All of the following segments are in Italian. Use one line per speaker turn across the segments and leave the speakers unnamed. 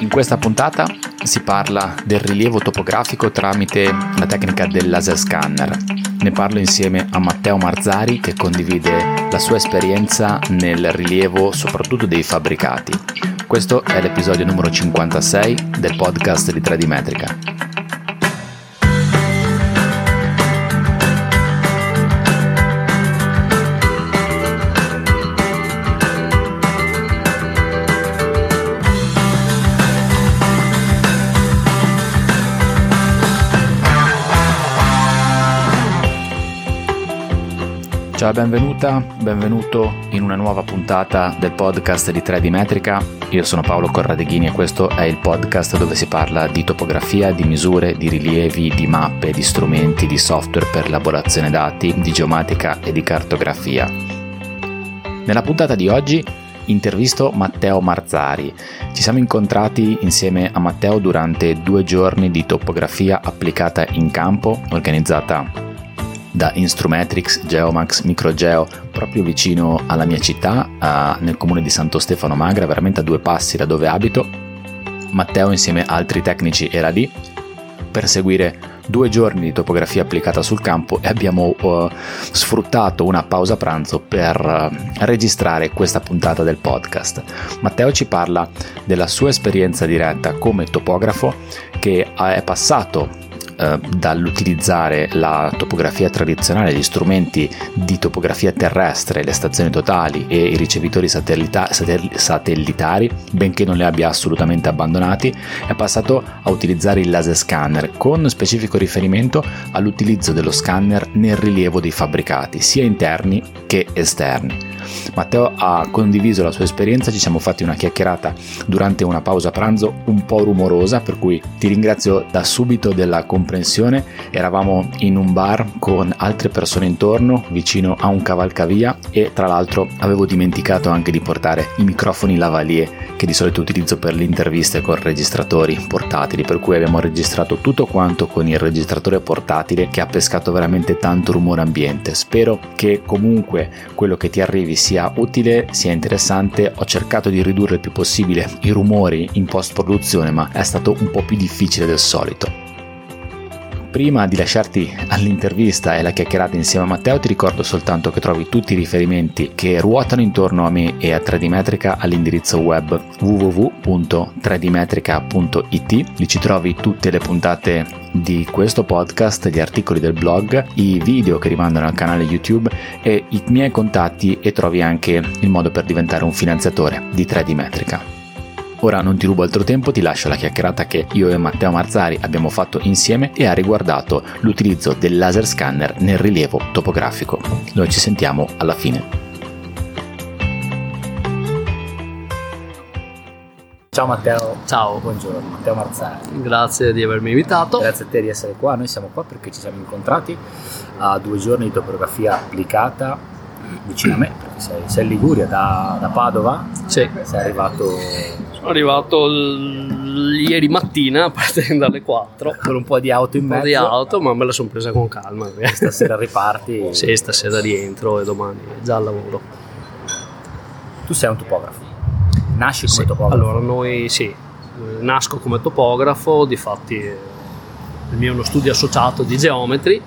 In questa puntata si parla del rilievo topografico tramite la tecnica del laser scanner. Ne parlo insieme a Matteo Marzari che condivide la sua esperienza nel rilievo soprattutto dei fabbricati. Questo è l'episodio numero 56 del podcast di 3D Metrica. Ciao, benvenuta, benvenuto in una nuova puntata del podcast di 3D Metrica. Io sono Paolo Corradeghini e questo è il podcast dove si parla di topografia, di misure, di rilievi, di mappe, di strumenti, di software per elaborazione dati, di geomatica e di cartografia. Nella puntata di oggi intervisto Matteo Marzari. Ci siamo incontrati insieme a Matteo durante due giorni di topografia applicata in campo organizzata da Instrumetrics, Geomax, Microgeo, proprio vicino alla mia città, a, nel comune di Santo Stefano Magra, veramente a due passi da dove abito. Matteo insieme a altri tecnici era lì per seguire due giorni di topografia applicata sul campo e abbiamo uh, sfruttato una pausa pranzo per uh, registrare questa puntata del podcast. Matteo ci parla della sua esperienza diretta come topografo che è passato eh, dall'utilizzare la topografia tradizionale, gli strumenti di topografia terrestre, le stazioni totali e i ricevitori satellita- satellitari, benché non li abbia assolutamente abbandonati, è passato a utilizzare il laser scanner con specifico riferimento all'utilizzo dello scanner nel rilievo dei fabbricati, sia interni che esterni. Matteo ha condiviso la sua esperienza, ci siamo fatti una chiacchierata durante una pausa pranzo un po' rumorosa, per cui ti ringrazio da subito della comprensione. Eravamo in un bar con altre persone intorno, vicino a un cavalcavia e tra l'altro avevo dimenticato anche di portare i microfoni lavalier che di solito utilizzo per le interviste con registratori portatili, per cui abbiamo registrato tutto quanto con il registratore portatile che ha pescato veramente tanto rumore ambiente. Spero che comunque quello che ti arrivi sia utile, sia interessante. Ho cercato di ridurre il più possibile i rumori in post produzione, ma è stato un po' più difficile del solito. Prima di lasciarti all'intervista e alla chiacchierata insieme a Matteo, ti ricordo soltanto che trovi tutti i riferimenti che ruotano intorno a me e a 3D Metrica all'indirizzo web www.3dmetrica.it. Lì ci trovi tutte le puntate di questo podcast, gli articoli del blog, i video che rimandano al canale YouTube e i miei contatti e trovi anche il modo per diventare un finanziatore di 3D Metrica. Ora non ti rubo altro tempo, ti lascio la chiacchierata che io e Matteo Marzari abbiamo fatto insieme e ha riguardato l'utilizzo del laser scanner nel rilievo topografico. Noi ci sentiamo alla fine. Ciao Matteo.
Ciao.
Buongiorno, Matteo Marzari.
Grazie di avermi invitato.
Grazie a te di essere qua. Noi siamo qua perché ci siamo incontrati a due giorni di topografia applicata vicino a me, perché sei, sei in Liguria, da, da, Padova.
Sì.
Sei arrivato...
Sono arrivato l- ieri mattina partendo alle 4.
Con un po' di auto in mezzo. Un po'
di auto, ma me la sono presa con calma.
Stasera riparti?
sì, stasera rientro e domani già al lavoro.
Tu sei un topografo? Nasci come
sì.
topografo?
Allora, noi sì, nasco come topografo, difatti il mio è uno studio associato di geometri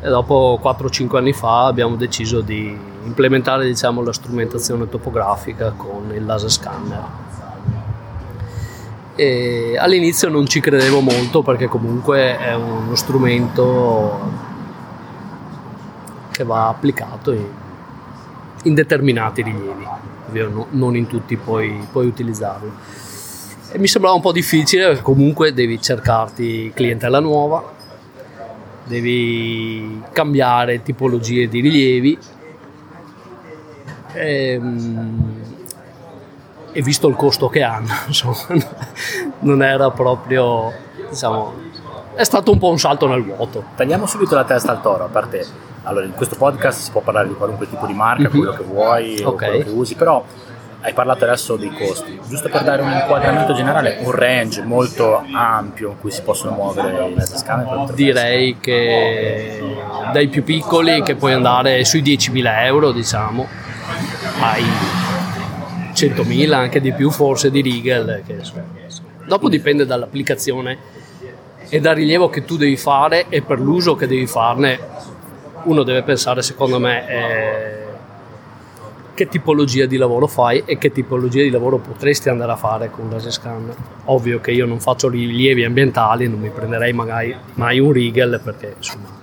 e dopo 4-5 anni fa abbiamo deciso di implementare diciamo, la strumentazione topografica con il laser scanner. E all'inizio non ci credevo molto perché comunque è uno strumento che va applicato in, in determinati rilievi, ovvero non in tutti puoi, puoi utilizzarlo. E mi sembrava un po' difficile perché comunque devi cercarti clientela nuova, devi cambiare tipologie di rilievi. E, ehm, e visto il costo che hanno insomma, non era proprio diciamo è stato un po' un salto nel vuoto.
Tagliamo subito la testa al toro a parte allora in questo podcast si può parlare di qualunque tipo di marca mm-hmm. quello che vuoi okay. quello che usi però hai parlato adesso dei costi, giusto per dare un inquadramento generale, un range molto ampio in cui si possono muovere laser scanner?
Direi che dai più piccoli che puoi andare sui 10.000 euro diciamo ai 100.000, anche di più forse di. Che, dopo dipende dall'applicazione e dal rilievo che tu devi fare e per l'uso che devi farne. Uno deve pensare, secondo me, eh, che tipologia di lavoro fai e che tipologia di lavoro potresti andare a fare con laser scanner. Ovvio che io non faccio rilievi ambientali, non mi prenderei magari mai un Rigel perché insomma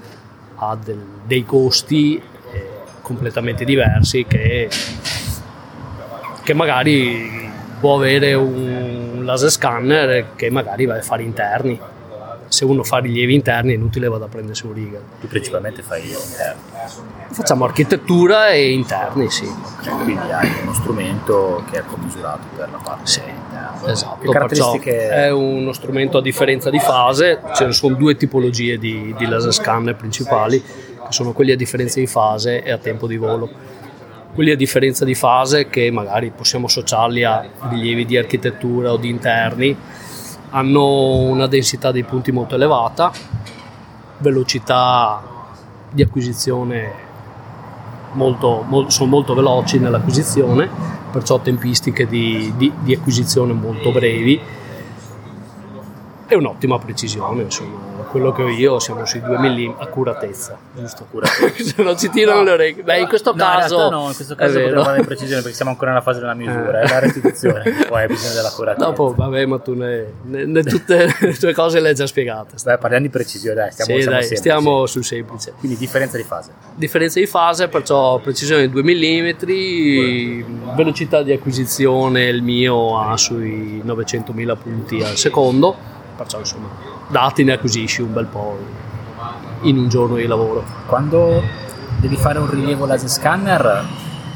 ha del, dei costi eh, completamente diversi che, che magari può avere un laser scanner che magari va a fare interni se uno fa rilievi interni è inutile vada a prendersi un riga.
Tu principalmente fai interni?
Facciamo architettura e interni, sì.
Quindi hai uno strumento che è commisurato per la parte
sì, interna. Esatto, che caratteristiche... è uno strumento a differenza di fase, ce ne sono due tipologie di, di laser scanner principali, che sono quelli a differenza di fase e a tempo di volo quelli a differenza di fase che magari possiamo associarli a rilievi di architettura o di interni hanno una densità dei punti molto elevata, velocità di acquisizione molto, molto, sono molto veloci nell'acquisizione, perciò tempistiche di, di, di acquisizione molto brevi e un'ottima precisione, insomma quello che ho io siamo sui 2 mm accuratezza, giusto? Accuratezza. Se non ci tirano no. le orecchie. Beh, in questo
no,
caso
in no, in questo caso potremmo fare precisione perché siamo ancora nella fase della misura, eh. è la restituzione, poi hai bisogno dell'accuratezza.
Dopo, vabbè, ma tu ne, ne, ne tutte le tue cose le hai già spiegate.
Dai, parliamo di precisione, dai, stiamo,
sì, dai, stiamo sul semplice.
Quindi differenza di fase.
Differenza di fase, perciò precisione di 2 mm, velocità di acquisizione il mio ha sui 900.000 punti al secondo, perciò insomma dati ne acquisisci un bel po' in un giorno di lavoro.
Quando devi fare un rilievo laser scanner,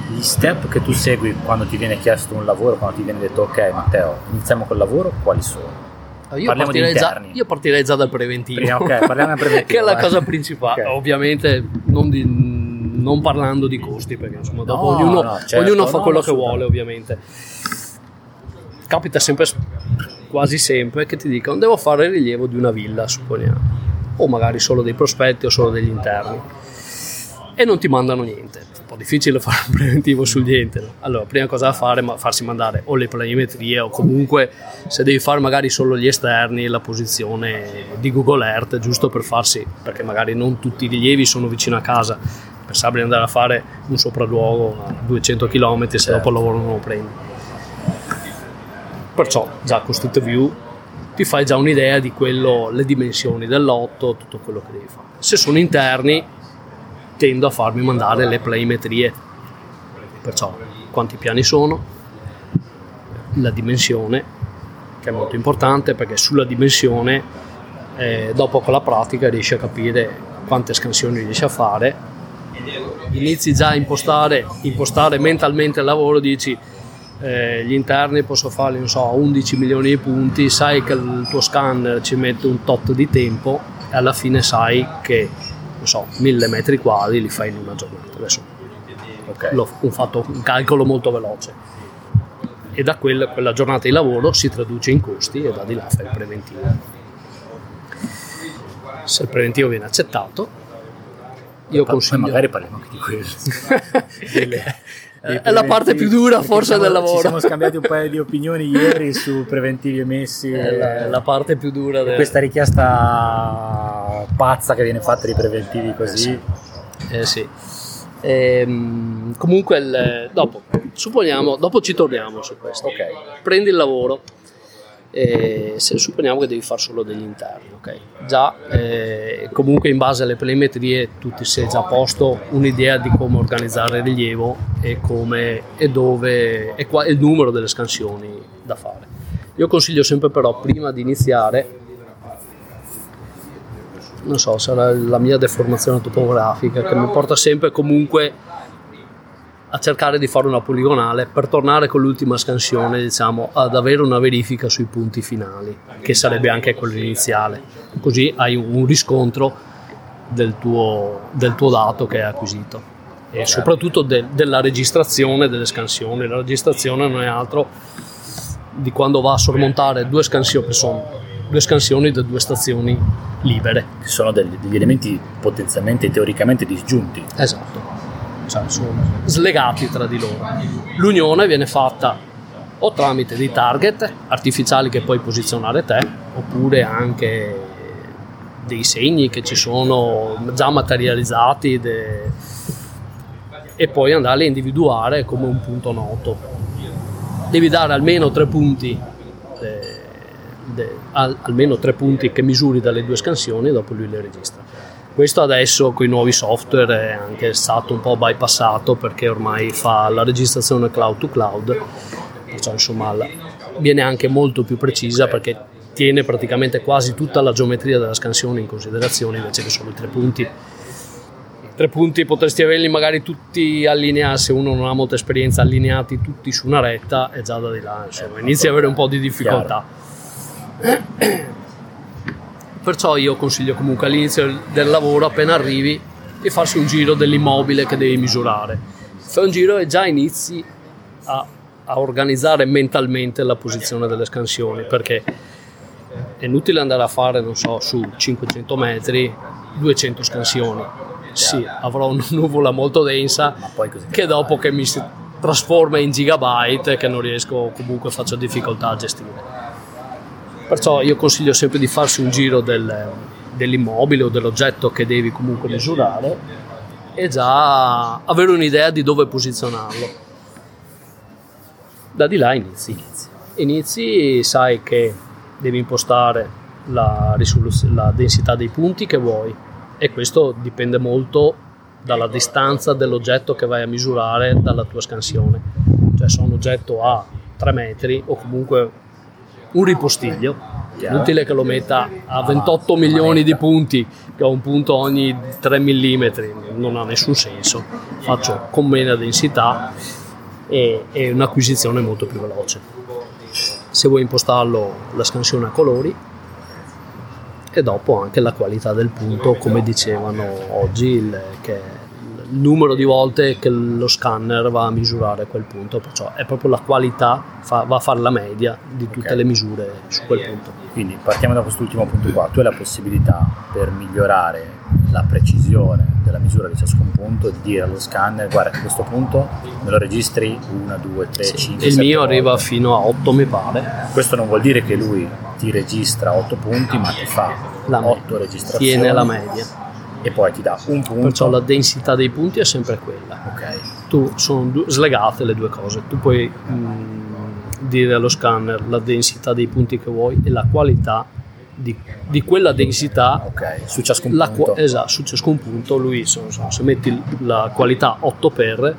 gli step che tu segui quando ti viene chiesto un lavoro, quando ti viene detto ok Matteo, iniziamo col lavoro, quali sono?
Io partirei, già, io partirei, già, dal preventivo,
Prima, okay, parliamo del preventivo
che è la eh. cosa principale. Okay. Ovviamente non, di, non, parlando di costi, perché insomma, dopo no, ognuno, no, certo, ognuno, fa no, quello che vuole, ovviamente. Capita sempre quasi sempre che ti dicono devo fare il rilievo di una villa, supponiamo, o magari solo dei prospetti o solo degli interni, e non ti mandano niente. È un po' difficile fare un preventivo sul niente. No? Allora, prima cosa da fare è farsi mandare o le planimetrie o comunque se devi fare magari solo gli esterni, la posizione di Google Earth, giusto per farsi, perché magari non tutti i rilievi sono vicino a casa, pensabile andare a fare un sopralluogo a 200 km se certo. dopo il lavoro non lo prendi Perciò già con Street View ti fai già un'idea di quello, le dimensioni del lotto, tutto quello che devi fare. Se sono interni tendo a farmi mandare le planimetrie, perciò quanti piani sono, la dimensione, che è molto importante perché sulla dimensione eh, dopo con la pratica riesci a capire quante scansioni riesci a fare. Inizi già a impostare, impostare mentalmente il lavoro dici eh, gli interni posso farli non so, 11 milioni di punti, sai che il tuo scanner ci mette un tot di tempo e alla fine sai che non so, 1000 metri quadri li fai in una giornata. Adesso okay. l'ho un fatto un calcolo molto veloce e da quella, quella giornata di lavoro si traduce in costi e da di là fai il preventivo. Se il preventivo viene accettato, io consiglio.
Poi magari parliamo anche di quello.
è la parte più dura forse
siamo,
del lavoro. Ci
siamo scambiati un paio di opinioni ieri su preventivi emessi.
È la, la parte più dura.
Del... Questa richiesta pazza che viene fatta di preventivi così.
Eh sì. Ehm, comunque, il, dopo, supponiamo, dopo ci torniamo su questo.
Okay.
Prendi il lavoro eh, se supponiamo che devi fare solo degli interni, ok? Già eh, comunque in base alle telemetrie tu ti sei già posto un'idea di come organizzare il rilievo e come e dove e qua, il numero delle scansioni da fare. Io consiglio sempre però prima di iniziare non so, sarà la mia deformazione topografica che mi porta sempre comunque a cercare di fare una poligonale per tornare con l'ultima scansione diciamo, ad avere una verifica sui punti finali che sarebbe anche quello iniziale. Così hai un riscontro del tuo, del tuo dato che hai acquisito. E soprattutto de, della registrazione delle scansioni. La registrazione non è altro di quando va a sormontare due scansioni che sono due scansioni da due stazioni libere.
Sono degli, degli elementi potenzialmente teoricamente disgiunti.
Esatto cioè sono slegati tra di loro. L'unione viene fatta o tramite dei target artificiali che puoi posizionare te, oppure anche dei segni che ci sono già materializzati de... e poi andarli a individuare come un punto noto. Devi dare almeno tre punti, de... De... Al... almeno tre punti che misuri dalle due scansioni dopo lui le registra. Questo adesso con i nuovi software è anche stato un po' bypassato perché ormai fa la registrazione cloud to cloud, perciò insomma viene anche molto più precisa perché tiene praticamente quasi tutta la geometria della scansione in considerazione invece che solo i tre punti. Tre punti potresti averli magari tutti allineati, se uno non ha molta esperienza, allineati tutti su una retta e già da di là insomma, inizi a avere un po' di difficoltà. Perciò io consiglio comunque all'inizio del lavoro, appena arrivi, di farsi un giro dell'immobile che devi misurare. Fai un giro e già inizi a, a organizzare mentalmente la posizione delle scansioni perché è inutile andare a fare, non so, su 500 metri 200 scansioni. Sì, avrò una nuvola molto densa che dopo che mi si trasforma in gigabyte che non riesco comunque faccio difficoltà a gestire. Perciò io consiglio sempre di farsi un giro del, dell'immobile o dell'oggetto che devi comunque misurare e già avere un'idea di dove posizionarlo. Da di là inizi. Inizi, sai che devi impostare la, risoluz- la densità dei punti che vuoi e questo dipende molto dalla distanza dell'oggetto che vai a misurare dalla tua scansione. Cioè se un oggetto a 3 metri o comunque un ripostiglio. Inutile che lo metta a 28 milioni di punti, che ho un punto ogni 3 mm, non ha nessun senso. Faccio con meno densità e, e un'acquisizione molto più veloce. Se vuoi impostarlo la scansione a colori e dopo anche la qualità del punto, come dicevano oggi, il, che numero di volte che lo scanner va a misurare quel punto, perciò è proprio la qualità, fa, va a fare la media di tutte okay. le misure su quel punto.
Quindi partiamo da quest'ultimo punto qua, tu hai la possibilità per migliorare la precisione della misura di ciascun punto di dire allo scanner guarda questo punto me lo registri 1, 2, 3, sì, 5,
il mio volte. arriva fino a 8 mi pare
questo non vuol dire che lui ti registra 8 punti ma ti fa la 8 registrazioni
tiene la media
e poi ti dà un punto.
Perciò la densità dei punti è sempre quella.
Ok.
Tu sono due, slegate le due cose. Tu puoi mh, mm, dire allo scanner la densità dei punti che vuoi e la qualità di, di quella densità
okay. su ciascun la, punto.
Esatto, su ciascun punto lui so, se metti la qualità 8x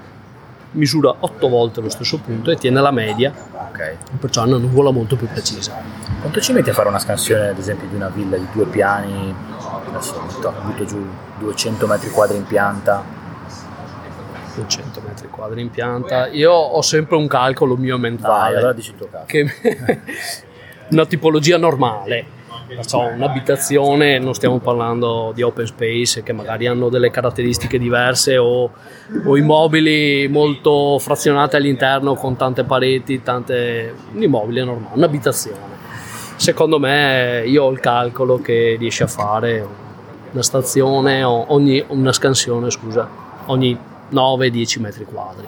misura 8 volte lo stesso punto e tiene la media
okay.
perciò ha una nuvola molto più precisa
quanto ci metti a fare una scansione ad esempio di una villa di due piani? Adesso metto, butto giù 200 metri quadri in pianta.
200 metri quadri in pianta. Io ho sempre un calcolo mio mentale.
Vai, allora dici il tuo calcolo.
Una tipologia normale. Perciò un'abitazione, non stiamo parlando di open space che magari hanno delle caratteristiche diverse o, o immobili molto frazionati all'interno con tante pareti, tante... un immobile normale, un'abitazione. Secondo me io ho il calcolo che riesce a fare una stazione, ogni, una scansione, scusa, ogni 9-10 metri quadri.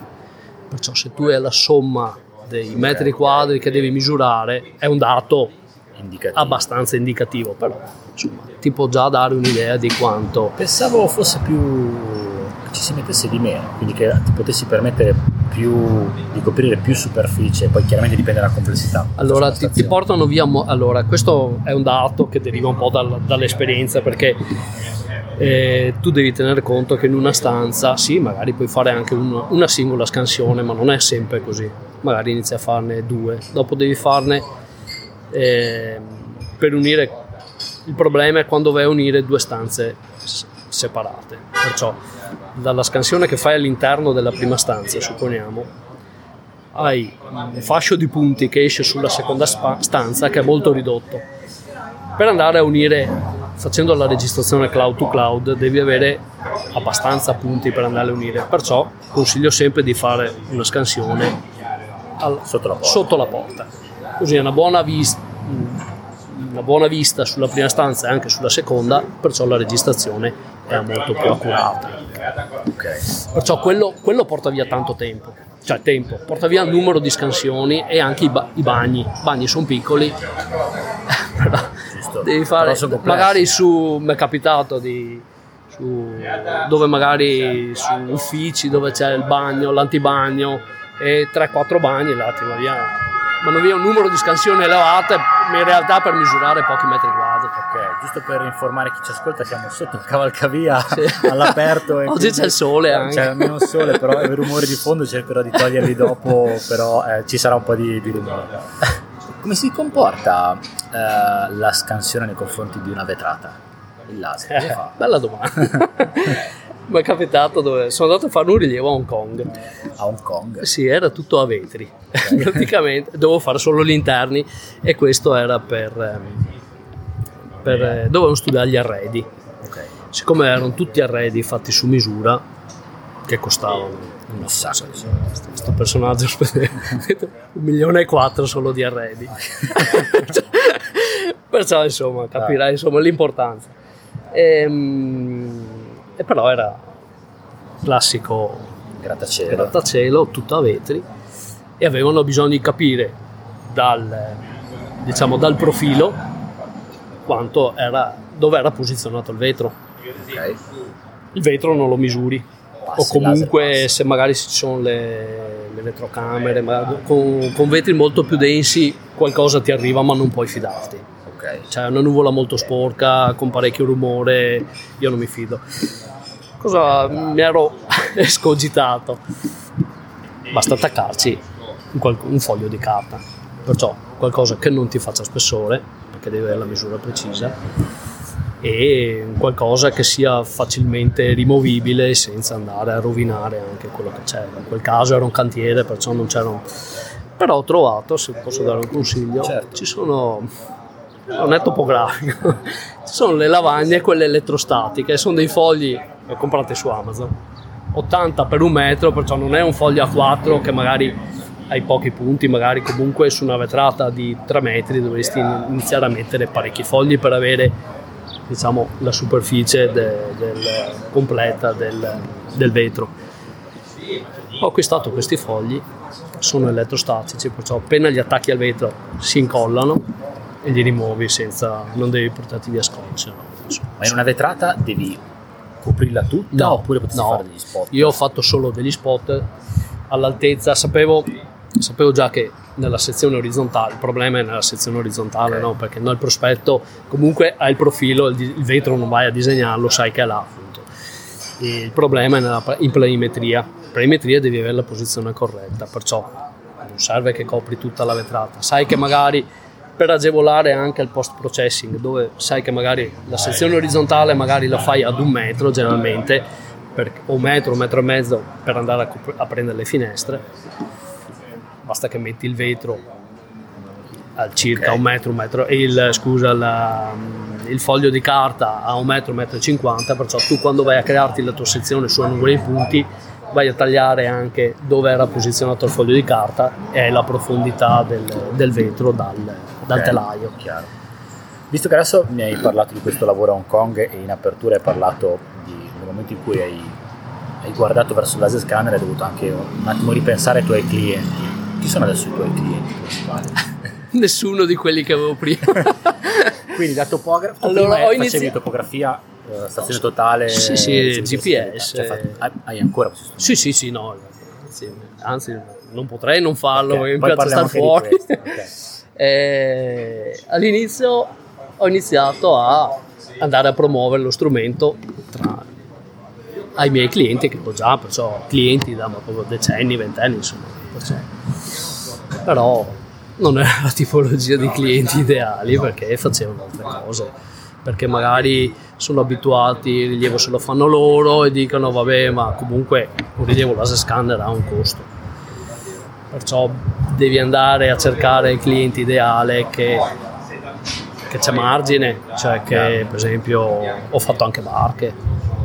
Perciò se tu hai la somma dei metri quadri che devi misurare, è un dato indicativo. abbastanza indicativo, però insomma, ti può già dare un'idea di quanto.
Pensavo fosse più ci si mettesse di meno, quindi che ti potessi permettere più di coprire più superficie, poi chiaramente dipende dalla complessità.
Allora ti, ti, portano via. Mo- allora, questo è un dato che deriva un po' dal, dall'esperienza perché. Eh, tu devi tenere conto che in una stanza, sì, magari puoi fare anche un, una singola scansione, ma non è sempre così. Magari inizi a farne due, dopo devi farne eh, per unire il problema è quando vai a unire due stanze separate perciò dalla scansione che fai all'interno della prima stanza supponiamo hai un fascio di punti che esce sulla seconda stanza che è molto ridotto. Per andare a unire facendo la registrazione cloud to cloud devi avere abbastanza punti per andare a unire. Perciò consiglio sempre di fare una scansione
al, sotto, la
sotto la porta. Così è una buona vista una buona vista sulla prima stanza e anche sulla seconda, perciò la registrazione è molto più accurata.
Okay.
Perciò quello, quello, porta via tanto tempo. cioè tempo, porta via il numero di scansioni e anche i, ba- i bagni. I bagni sono piccoli, però devi fare, magari su, mi è capitato di, su, dove magari su uffici dove c'è il bagno, l'antibagno e 3-4 bagni, là ti va via, vanno via un numero di scansioni elevate, in realtà per misurare pochi metri quadri.
Giusto per informare chi ci ascolta, siamo sotto il cavalcavia
Sì.
all'aperto.
Oggi c'è il sole anche.
C'è almeno il sole, però i rumori di fondo cercherò di toglierli dopo, però eh, ci sarà un po' di, di rumore. Come si comporta eh, la scansione nei confronti di una vetrata? Il laser,
Eh, bella domanda. Mi è capitato dove sono andato a fare un rilievo a Hong Kong.
A Hong Kong?
Sì, era tutto a vetri, praticamente. Dovevo fare solo gli interni e questo era per... ehm, per eh, dovevo studiare gli arredi.
Ok,
Siccome erano tutti arredi fatti su misura, che costavano
un sacco.
questo personaggio un milione e quattro solo di arredi. Perciò insomma capirai insomma, l'importanza. Ehm, E, però era classico
Grattacielo.
grattacielo, tutto a vetri e avevano bisogno di capire dal, diciamo, dal profilo quanto era, dove era posizionato il vetro.
Ok.
Il vetro non lo misuri
Passi,
o comunque
laser
se magari ci sono le, le vetrocamere magari con, con vetri molto più densi qualcosa ti arriva ma non puoi fidarti
Ok.
c'è una nuvola molto sporca con parecchio rumore io non mi fido cosa mi ero escogitato basta attaccarci un, un foglio di carta perciò qualcosa che non ti faccia spessore perché deve avere la misura precisa e qualcosa che sia facilmente rimovibile senza andare a rovinare anche quello che c'era. In quel caso era un cantiere, perciò non c'erano. Però ho trovato, se posso dare un consiglio,
Certo.
ci sono. Non è topografico, ci sono le lavagne, quelle elettrostatiche, sono dei fogli che comprate su Amazon, 80 per un metro, perciò non è un foglio a 4 che magari hai pochi punti, magari comunque su una vetrata di 3 metri dovresti iniziare a mettere parecchi fogli per avere diciamo, la superficie de- del- completa del, del vetro. Ho acquistato questi fogli, sono elettrostatici, perciò appena li attacchi al vetro si incollano e li rimuovi senza, non devi portarti via scotch.
Ma in una vetrata devi coprirla tutta
No,
oppure potresti
no.
fare degli spot?
Io ho fatto solo degli spot all'altezza, sapevo, sapevo già che nella sezione orizzontale, il problema è nella sezione orizzontale,
Ok.
no? perché nel prospetto comunque hai il profilo, il, vetro non vai a disegnarlo, sai che è là appunto. E il problema è nella in planimetria. In planimetria devi avere la posizione corretta, perciò non serve che copri tutta la vetrata. Sai che magari per agevolare anche il post processing, dove sai che magari la sezione orizzontale magari la fai ad un metro generalmente, per- o un metro, un metro e mezzo per andare a, a prendere le finestre, basta che metti il vetro a circa
Ok.
un metro, un metro, e il, scusa, la- il foglio di carta a un metro, un metro e cinquanta, perciò tu quando vai a crearti la tua sezione su uno dei punti vai a tagliare anche dove era posizionato il foglio di carta e la profondità del, del vetro dal, dal
Ok,
telaio.
Chiaro. Visto che adesso mi hai parlato di questo lavoro a Hong Kong e in apertura hai parlato di, del momento in cui hai, hai guardato verso il laser scanner, hai dovuto anche un attimo ripensare ai tuoi clienti. Chi sono adesso i tuoi clienti principali?
Nessuno di quelli che avevo prima.
Quindi da topografo,
Allora,
prima
inizi-
topografia, eh, stazione totale,
Sì, sì,
cioè,
GPS.
cioè, fai- hai- ancora questo strumento?
sì, sì, sì, no. Anzi, anzi, non potrei non farlo
Ok,
perché mi
poi
piace
parliamo
stare fuori.
questo, ok.
Eh, all'inizio ho iniziato a andare a promuovere lo strumento tra, ai miei clienti che ho già, perciò clienti da ma proprio decenni, ventenni, insomma. Perciò. Però non era la tipologia di clienti ideali perché facevano altre cose. Perché magari sono abituati, il rilievo se lo fanno loro e dicono vabbè ma comunque un rilievo laser scanner ha un costo perciò devi andare a cercare il cliente ideale che, che c'è margine, cioè che per esempio ho fatto anche barche,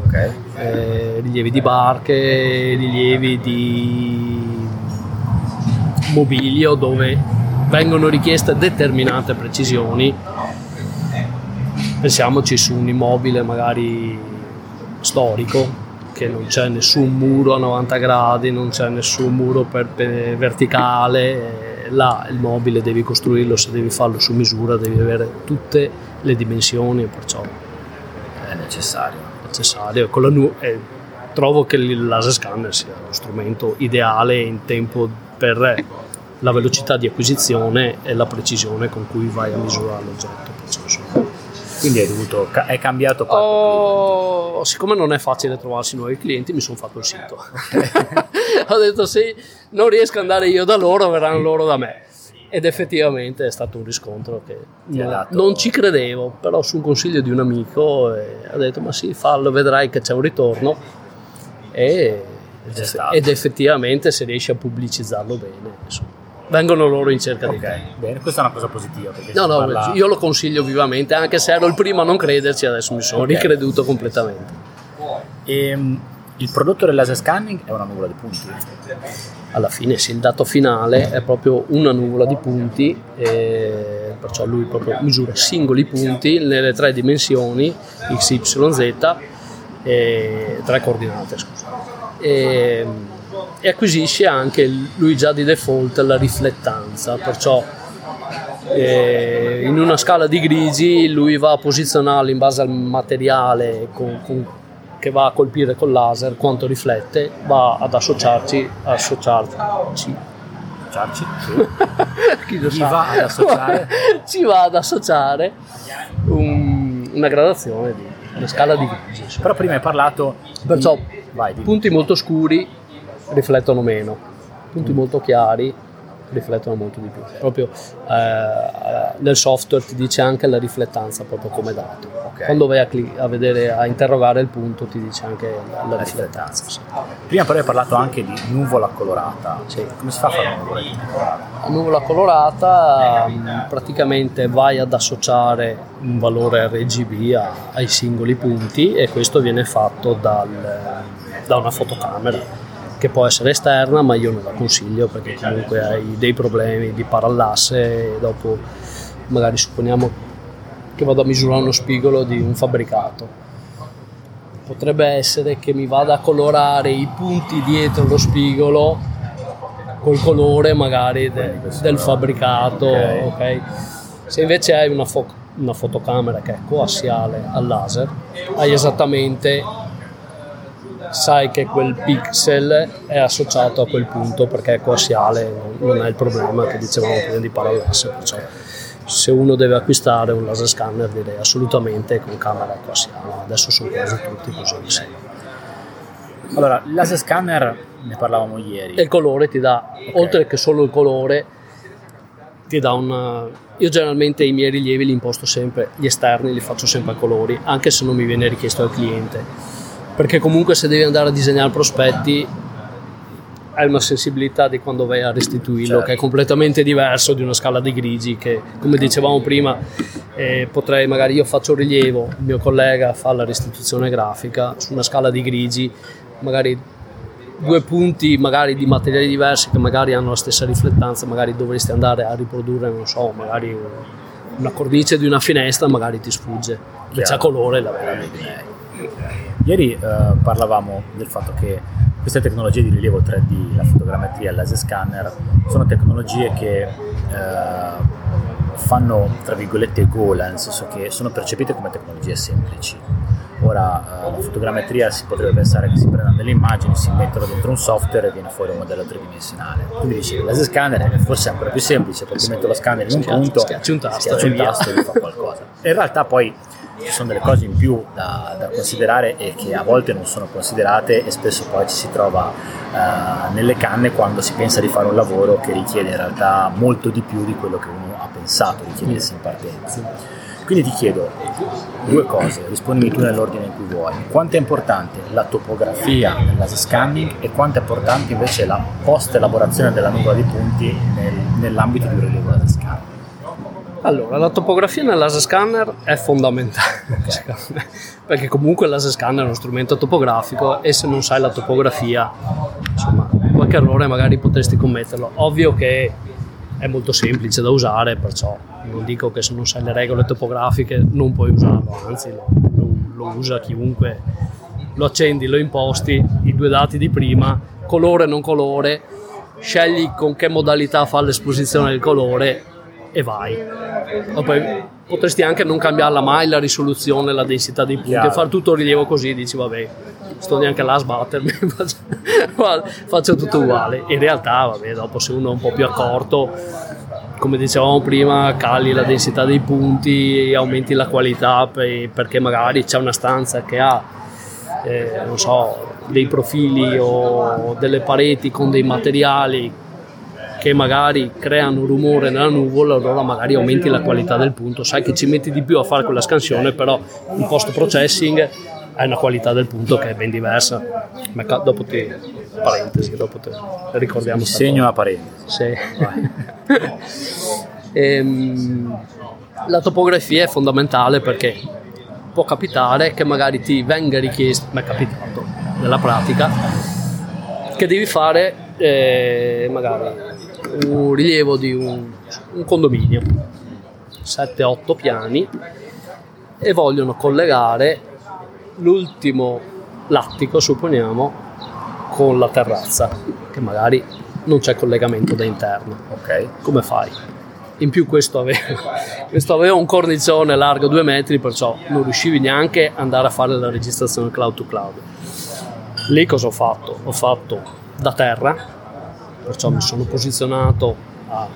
Ok.
eh, rilievi di barche, rilievi di mobilio dove vengono richieste determinate precisioni. Pensiamoci su un immobile magari storico che non c'è nessun muro a 90 gradi, non c'è nessun muro per, per verticale, là il mobile devi costruirlo, se devi farlo su misura devi avere tutte le dimensioni, perciò
è necessario.
necessario. Con la nu- eh, trovo che il laser scanner sia lo strumento ideale in tempo per la velocità di acquisizione e la precisione con cui vai a misurare l'oggetto.
Quindi hai dovuto, è cambiato
Oh, siccome non è facile trovarsi nuovi clienti, mi sono fatto il sito. Ho detto se non riesco ad andare io da loro, verranno loro da me. Ed effettivamente è stato un riscontro che
dato-
non ci credevo, però su un consiglio di un amico eh, ha detto ma sì, fallo, vedrai che c'è un ritorno. E, ed, effettivamente se riesci a pubblicizzarlo bene, insomma, vengono loro in cerca di te.
Bene, questa è una cosa positiva.
No, no,
parla-
io lo consiglio vivamente, anche se ero il primo a non crederci, adesso mi sono
Ok.
ricreduto completamente.
Ehm, il prodotto del laser scanning è una nuvola di punti.
Alla fine sì, il dato finale è proprio una nuvola di punti, e perciò lui proprio misura singoli punti nelle tre dimensioni x, y, z, e tre coordinate, scusa. E, e acquisisce anche lui già di default la riflettanza, perciò eh, in una scala di grigi lui va a posizionarlo in base al materiale con- con- che va a colpire col laser quanto riflette, va ad associarci, associarci
Ciarci?
chi lo
Gli
sa,
va ad associare?
ci va ad associare un- una gradazione di una scala di grigi.
Però prima hai parlato. di-
Perciò
Vai,
punti molto scuri riflettono meno, punti molto chiari riflettono molto di più. Proprio eh, nel software ti dice anche la riflettanza proprio come dato.
Ok.
Quando vai a, cli- a vedere, a interrogare il punto ti dice anche la, la
La
riflettanza. sì.
Prima però hai parlato anche di nuvola colorata.
Sì.
Come si fa a fare una nuvola colorata?
La nuvola colorata mh, praticamente vai ad associare un valore RGB a- ai singoli punti e questo viene fatto dal- da una fotocamera che può essere esterna ma io non la consiglio perché comunque hai dei problemi di parallasse e dopo magari supponiamo che vado a misurare uno spigolo di un fabbricato potrebbe essere che mi vada a colorare i punti dietro lo spigolo col colore magari de- del fabbricato,
Ok.
ok? Se invece hai una, fo- una fotocamera che è coassiale al laser, hai esattamente, sai che quel pixel è associato a quel punto perché è coassiale, non è il problema che dicevamo prima di parallasse, perciò se uno deve acquistare un laser scanner direi assolutamente con camera coassiale, adesso sono quasi tutti così. sì.
Allora, il laser scanner ne parlavamo ieri.
E il colore ti dà, oltre che solo il colore, ti dà un... Io generalmente i miei rilievi li imposto sempre, gli esterni li faccio sempre a colori, anche se non mi viene richiesto al cliente. Perché comunque se devi andare a disegnare prospetti hai una sensibilità di quando vai a restituirlo
Certo.
che è completamente diverso di una scala di grigi che come dicevamo prima eh, potrei magari io faccio rilievo il mio collega fa la restituzione grafica su una scala di grigi magari due punti magari di materiali diversi che magari hanno la stessa riflettanza magari dovresti andare a riprodurre non so magari una cornice di una finestra magari ti sfugge. Invece a colore la vedi
Ieri eh, parlavamo del fatto che queste tecnologie di rilievo 3D, la fotogrammetria e il laser scanner, sono tecnologie che eh, fanno, tra virgolette, gola, nel senso che sono percepite come tecnologie semplici. Ora, eh, la fotogrammetria si potrebbe pensare che si prendano delle immagini, si mettono dentro un software e viene fuori un modello tridimensionale. Quindi dici il laser scanner è forse ancora più semplice perché metto lo scanner in un punto,
schiacci un tasto
schiaccio un tasto e mi fa qualcosa. In realtà poi ci sono delle cose in più da, da considerare e che a volte non sono considerate e spesso poi ci si trova eh, nelle canne quando si pensa di fare un lavoro che richiede in realtà molto di più di quello che uno ha pensato di chiedersi in partenza. Quindi ti chiedo due cose, rispondimi tu nell'ordine in cui vuoi. Quanto è importante la topografia nel laser scanning e quanto è importante invece la post elaborazione della nuvola di punti nel- nell'ambito di un rilievo?
Allora, la topografia nel laser scanner è fondamentale, me, perché comunque il laser scanner è uno strumento topografico e se non sai la topografia, insomma, qualche errore magari potresti commetterlo. Ovvio che è molto semplice da usare, perciò non dico che se non sai le regole topografiche non puoi usarlo, anzi lo, lo- lo usa chiunque lo accendi, lo imposti, i due dati di prima, colore non colore, scegli con che modalità fa l'esposizione del colore e vai. Ma poi potresti anche non cambiarla mai la risoluzione, la densità dei punti,
Chiaro.
fare tutto rilievo così, dici vabbè, sto neanche là a sbattermi, faccio, tutto uguale. In realtà, vabbè, dopo se uno è un po' più accorto, come dicevamo prima, cali la densità dei punti, aumenti la qualità pe- perché magari c'è una stanza che ha, eh, non so, dei profili o delle pareti con dei materiali che magari creano rumore nella nuvola, allora magari aumenti la qualità del punto. Sai che ci metti di più a fare quella scansione, però in post processing hai una qualità del punto che è ben diversa. Ma dopo ti parentesi, dopo te ricordiamo
Segno a parentesi.
sì. Ehm, la topografia è fondamentale perché può capitare che magari ti venga richiesto, mi è capitato nella pratica, che devi fare eh, magari un rilievo di un, un condominio, 7-8 piani, e vogliono collegare l'ultimo lattico, supponiamo, con la terrazza, che magari non c'è collegamento da interno.
Ok.
Come fai? In più questo aveva, questo aveva un cornicione largo due metri, perciò non riuscivi neanche ad andare a fare la registrazione cloud to cloud. Lì cosa ho fatto? Ho fatto da terra, perciò mi sono posizionato a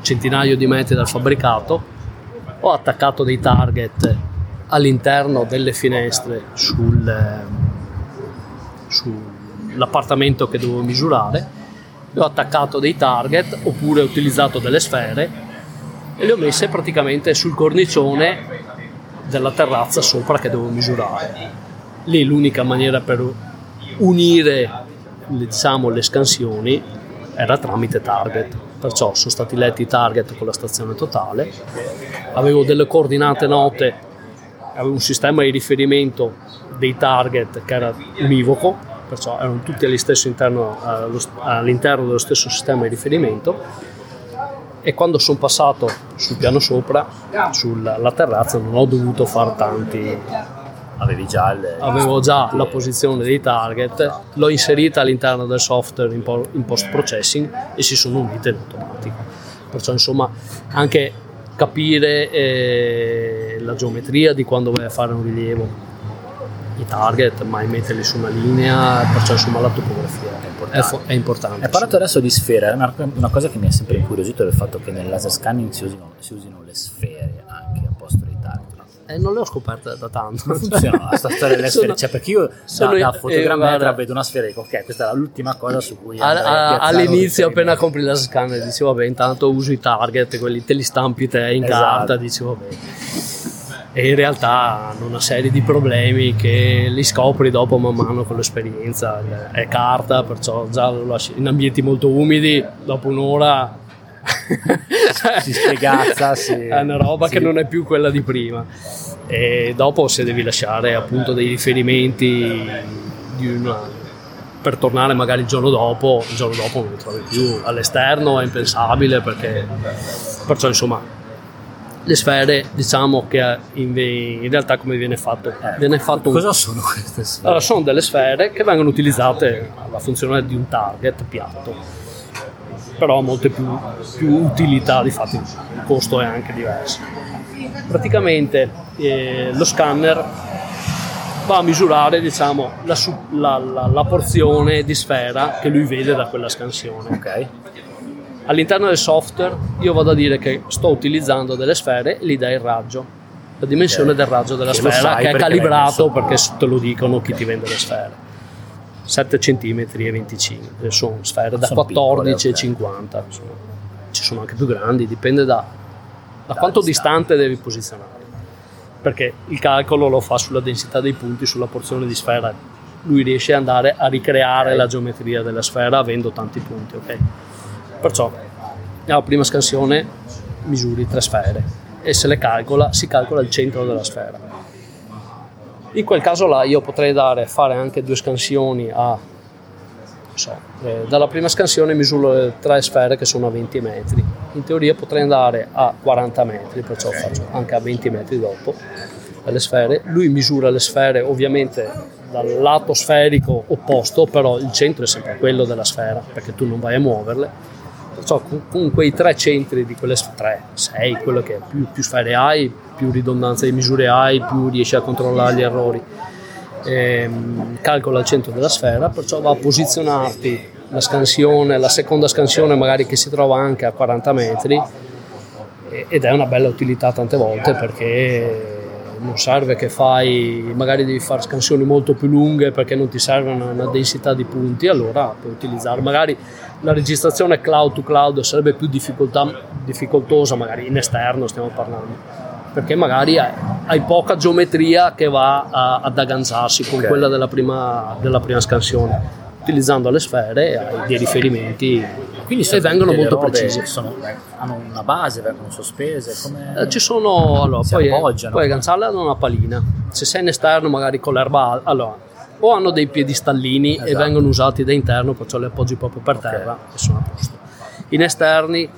centinaio di metri dal fabbricato, ho attaccato dei target all'interno delle finestre sul, ehm, sull'appartamento che dovevo misurare, ho attaccato dei target oppure ho utilizzato delle sfere e le ho messe praticamente sul cornicione della terrazza sopra che dovevo misurare. Lì l'unica maniera per unire diciamo, le scansioni era tramite target, perciò sono stati letti i target con la stazione totale, avevo delle coordinate note, avevo un sistema di riferimento dei target che era univoco, perciò erano tutti allo stesso interno, allo- all'interno dello stesso sistema di riferimento. E quando sono passato sul piano sopra, sulla terrazza, non ho dovuto fare tanti
Avevi già il...
avevo già la posizione dei target, l'ho inserita all'interno del software in, po- in post processing e si sono unite in automatico. Perciò insomma anche capire eh, la geometria di quando vai a fare un rilievo, i target, mai metterli su una linea, perciò insomma la topografia è importante. È, fo- è importante,
Hai parlato
sì.
adesso di sfere, è una, una cosa che mi ha sempre incuriosito è il fatto che nel laser scanning si usino, si usino le sfere anche a posto dei target.
Eh, non le ho scoperte da tanto.
Non funziona. Questa storia delle
Sono-
sfere, cioè perché io da,
sono-
da
eh,
fotogrammetra
guarda,
vedo una sfera e dico ok questa è l'ultima cosa su cui a
a- all'inizio appena compri la scanner dici vabbè intanto uso i target quelli te li stampi te in
Esatto.
carta dici vabbè. E in realtà hanno una serie di problemi che li scopri dopo man mano con l'esperienza. È carta perciò già in ambienti molto umidi dopo un'ora
Si spiegazza, si-
è una roba
sì.
che non è più quella di prima e dopo se devi lasciare appunto dei riferimenti una per tornare magari il giorno dopo, il giorno dopo non li trovi più all'esterno, è impensabile perché perciò insomma le sfere diciamo che in, in realtà come viene fatto? Viene fatto un-
cosa sono queste sfere?
allora, sono delle sfere che vengono utilizzate alla funzione di un target piatto, però ha molte più, più utilità, difatti il costo è anche diverso. Praticamente eh, lo scanner va a misurare diciamo, la, la- la- la porzione di sfera che lui vede da quella scansione.
ok
All'interno del software io vado a dire che sto utilizzando delle sfere e gli dai il raggio, la dimensione del raggio della
Che
sfera che è calibrato perché te lo dicono chi ti vende le sfere. 7 cm e 25, sono sfere da
Sono
14 e
piccole, ok.
50, insomma. ci sono anche più grandi, dipende da, da quanto distante devi posizionare. Perché il calcolo lo fa sulla densità dei punti, sulla porzione di sfera. Lui riesce ad andare a ricreare la geometria della sfera avendo tanti punti, ok? Perciò alla prima scansione misuri tre sfere e se le calcola si calcola il centro della sfera. In quel caso là io potrei dare, fare anche due scansioni a so, eh, dalla prima scansione misuro le tre sfere che sono a 20 metri. In teoria potrei andare a 40 metri, perciò faccio anche a 20 metri dopo. le sfere, lui misura le sfere ovviamente dal lato sferico opposto, però il centro è sempre quello della sfera, perché tu non vai a muoverle. Perciò con, con quei tre centri di quelle tre, sei, quello che è, più, più sfere hai, più ridondanza di misure hai, più riesci a controllare gli errori. Ehm, calcola il centro della sfera, perciò va a posizionarti la scansione, la seconda scansione magari che si trova anche a 40 metri ed è una bella utilità tante volte perché non serve che fai, magari devi fare scansioni molto più lunghe perché non ti serve una, una densità di punti, allora puoi utilizzare magari la registrazione cloud to cloud sarebbe più difficoltosa, magari in esterno stiamo parlando perché magari hai, hai poca geometria che va a, ad agganciarsi con okay. quella della prima, della prima scansione utilizzando le sfere hai dei riferimenti
quindi
e vengono molto precisi.
Sono, hanno una base, vengono sospese? Come
eh, ci sono, allora, poi, appoggiano. poi ganzarle hanno una palina. Se sei in esterno magari con l'erba, allora, o hanno dei piedistallini esatto. e vengono usati da interno, perciò le appoggi proprio per terra okay. e sono a posto. In esterni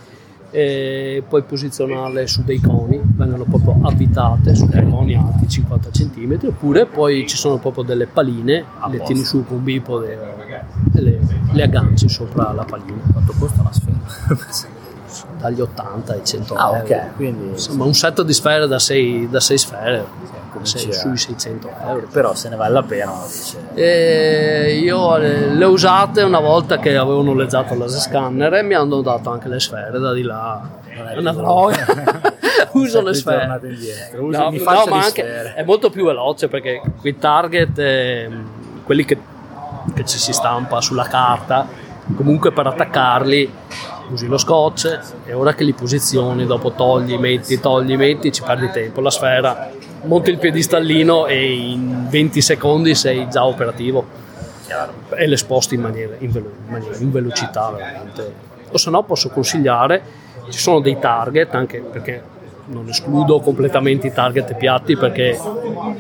e puoi posizionarle su dei coni, vengono proprio avvitate su dei coni alti 50 cm, oppure poi ci sono proprio delle paline, le tieni su con un bipode e le, le agganci sopra la palina.
Quanto costa una sfera?
Dagli 80 ai 100
ah,
euro.
quindi...
Insomma, un set di sfere da 6, da 6 sfere sei sui 600 euro.
Però se ne vale la pena,
e io le ho usate una volta che avevo noleggiato la scanner e mi hanno dato anche le sfere da di là. È una droga. Uso le sfere.
Uso, no, no ma anche sfere.
è molto più veloce perché quei target, eh, quelli che, che ci si stampa sulla carta, comunque per attaccarli usi lo scotch e ora che li posizioni, dopo togli, metti, togli, metti, ci perdi tempo. La sfera monti il piedistallino e in 20 secondi sei già operativo e le sposti in maniera, in, velo- in, maniera, in velocità veramente. O se no posso consigliare, ci sono dei target anche perché non escludo completamente i target piatti perché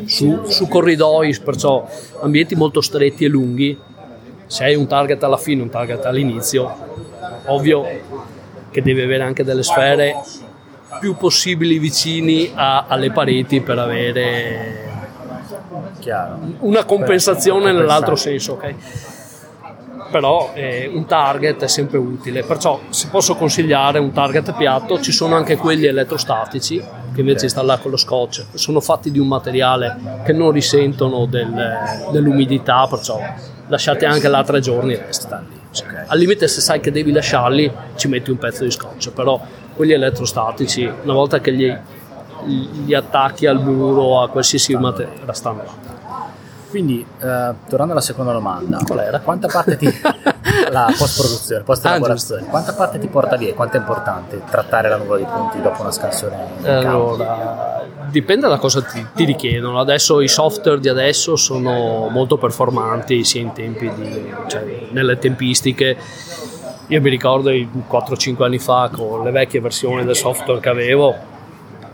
su, su corridoi, perciò ambienti molto stretti e lunghi, se hai un target alla fine e un target all'inizio, ovvio che devi avere anche delle sfere più possibili vicini a, alle pareti per avere
Chiaro.
una compensazione nell'altro senso, ok? Però eh, un target è sempre utile, perciò se posso consigliare un target piatto, ci sono anche quelli elettrostatici che invece installare con lo scotch sono fatti di un materiale che non risentono del, dell'umidità, perciò lasciate anche là tre giorni e restano lì. Okay. Al limite se sai che devi lasciarli ci metti un pezzo di scotch, però quelli elettrostatici, una volta che li, li attacchi al muro, a qualsiasi materiale, restano là.
Quindi, eh, tornando alla seconda domanda,
qual era?
Quanta parte ti. la post produzione, post elaborazione, ah, quanta parte ti porta via? Quanto è importante trattare la nuvola di punti dopo una scansione?
Allora, dipende da cosa ti, ti, richiedono. Adesso i software di adesso sono molto performanti, sia in tempi di, cioè, nelle tempistiche io mi ricordo 4-5 anni fa con le vecchie versioni del software che avevo,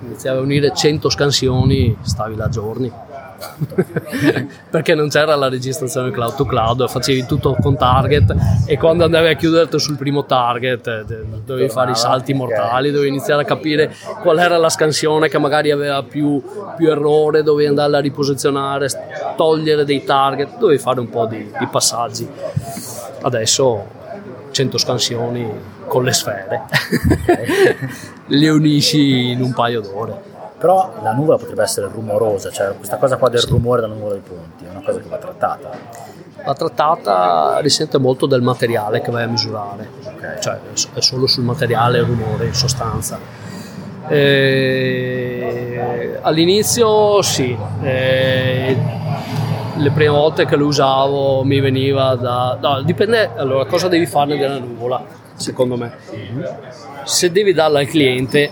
iniziavi a unire 100 scansioni, stavi là giorni. perché non c'era la registrazione cloud to cloud, facevi tutto con target e quando andavi a chiuderti sul primo target eh, dovevi fare i salti mortali, dovevi iniziare a capire qual era la scansione che magari aveva più, più errore, dovevi andarla a riposizionare, togliere dei target, dovevi fare un po' di, di passaggi. Adesso 100 scansioni con le sfere, le unisci in un paio d'ore.
Però la nuvola potrebbe essere rumorosa, cioè questa cosa qua del sì. rumore della nuvola dei ponti è una cosa che va trattata.
Va trattata risente molto del materiale che vai a misurare, okay. cioè è solo sul materiale il rumore in sostanza. E... All'inizio sì, e le prime volte che lo usavo mi veniva da... No, dipende, allora cosa devi farne della nuvola, secondo me. Se devi darla al cliente,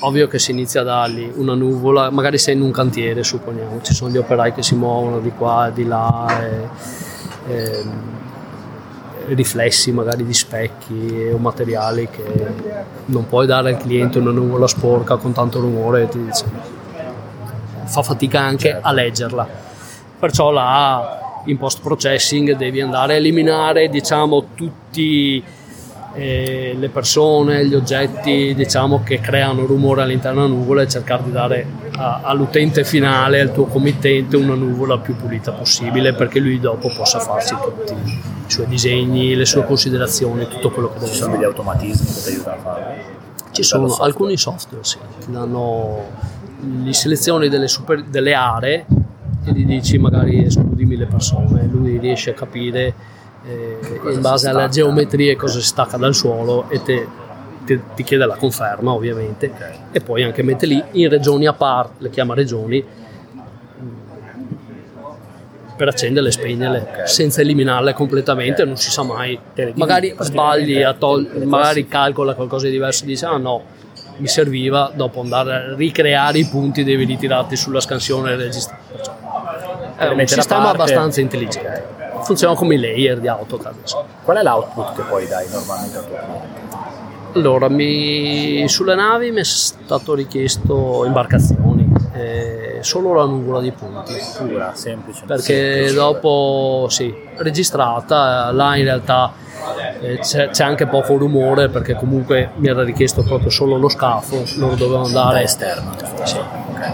ovvio che si inizia a dargli una nuvola, magari sei in un cantiere, supponiamo, ci sono gli operai che si muovono di qua di là, e, e, riflessi magari di specchi o materiali che non puoi dare al cliente una nuvola sporca con tanto rumore ti dice fa fatica anche certo. a leggerla perciò là in post processing devi andare a eliminare diciamo tutti eh, le persone, gli oggetti diciamo, che creano rumore all'interno della nuvola e cercare di dare a, all'utente finale, al tuo committente, una nuvola più pulita possibile perché lui dopo possa farsi tutti i suoi disegni, le sue considerazioni, tutto quello che deve
Ci sono
fare.
degli automatismi che ti aiutano a farlo?
Ci sono alcuni software, sì, ti danno, li selezioni delle, super- delle aree e gli dici magari escludimi le persone, lui riesce a capire eh, in base
stacca.
geometrie cosa si stacca dal suolo e te- te- ti chiede la conferma ovviamente
Ok.
e poi anche mette lì in regioni a parte, le chiama regioni per accenderle e spegnerle
Ok.
senza eliminarle completamente, non si sa mai.
Dici
Magari sbagli a tol- magari calcola qualcosa di diverso e dice ah no, mi serviva, dopo andare a ricreare i punti devi ritirarti sulla scansione e registrare. È
Le
un
da
sistema
parte.
abbastanza intelligente. Funziona come i layer di AutoCAD.
Qual è l'output che poi dai normalmente al tuo cliente?
Allora, mi- sulle navi mi è stato richiesto imbarcazioni, eh, solo la nuvola di punti.
Pura, semplice.
perché
semplice.
dopo sì, registrata, là in realtà eh, c'è, c'è anche poco rumore perché comunque mi era richiesto proprio solo lo scafo, loro dovevano
Da
andare,
esterno.
Sì.
Ok.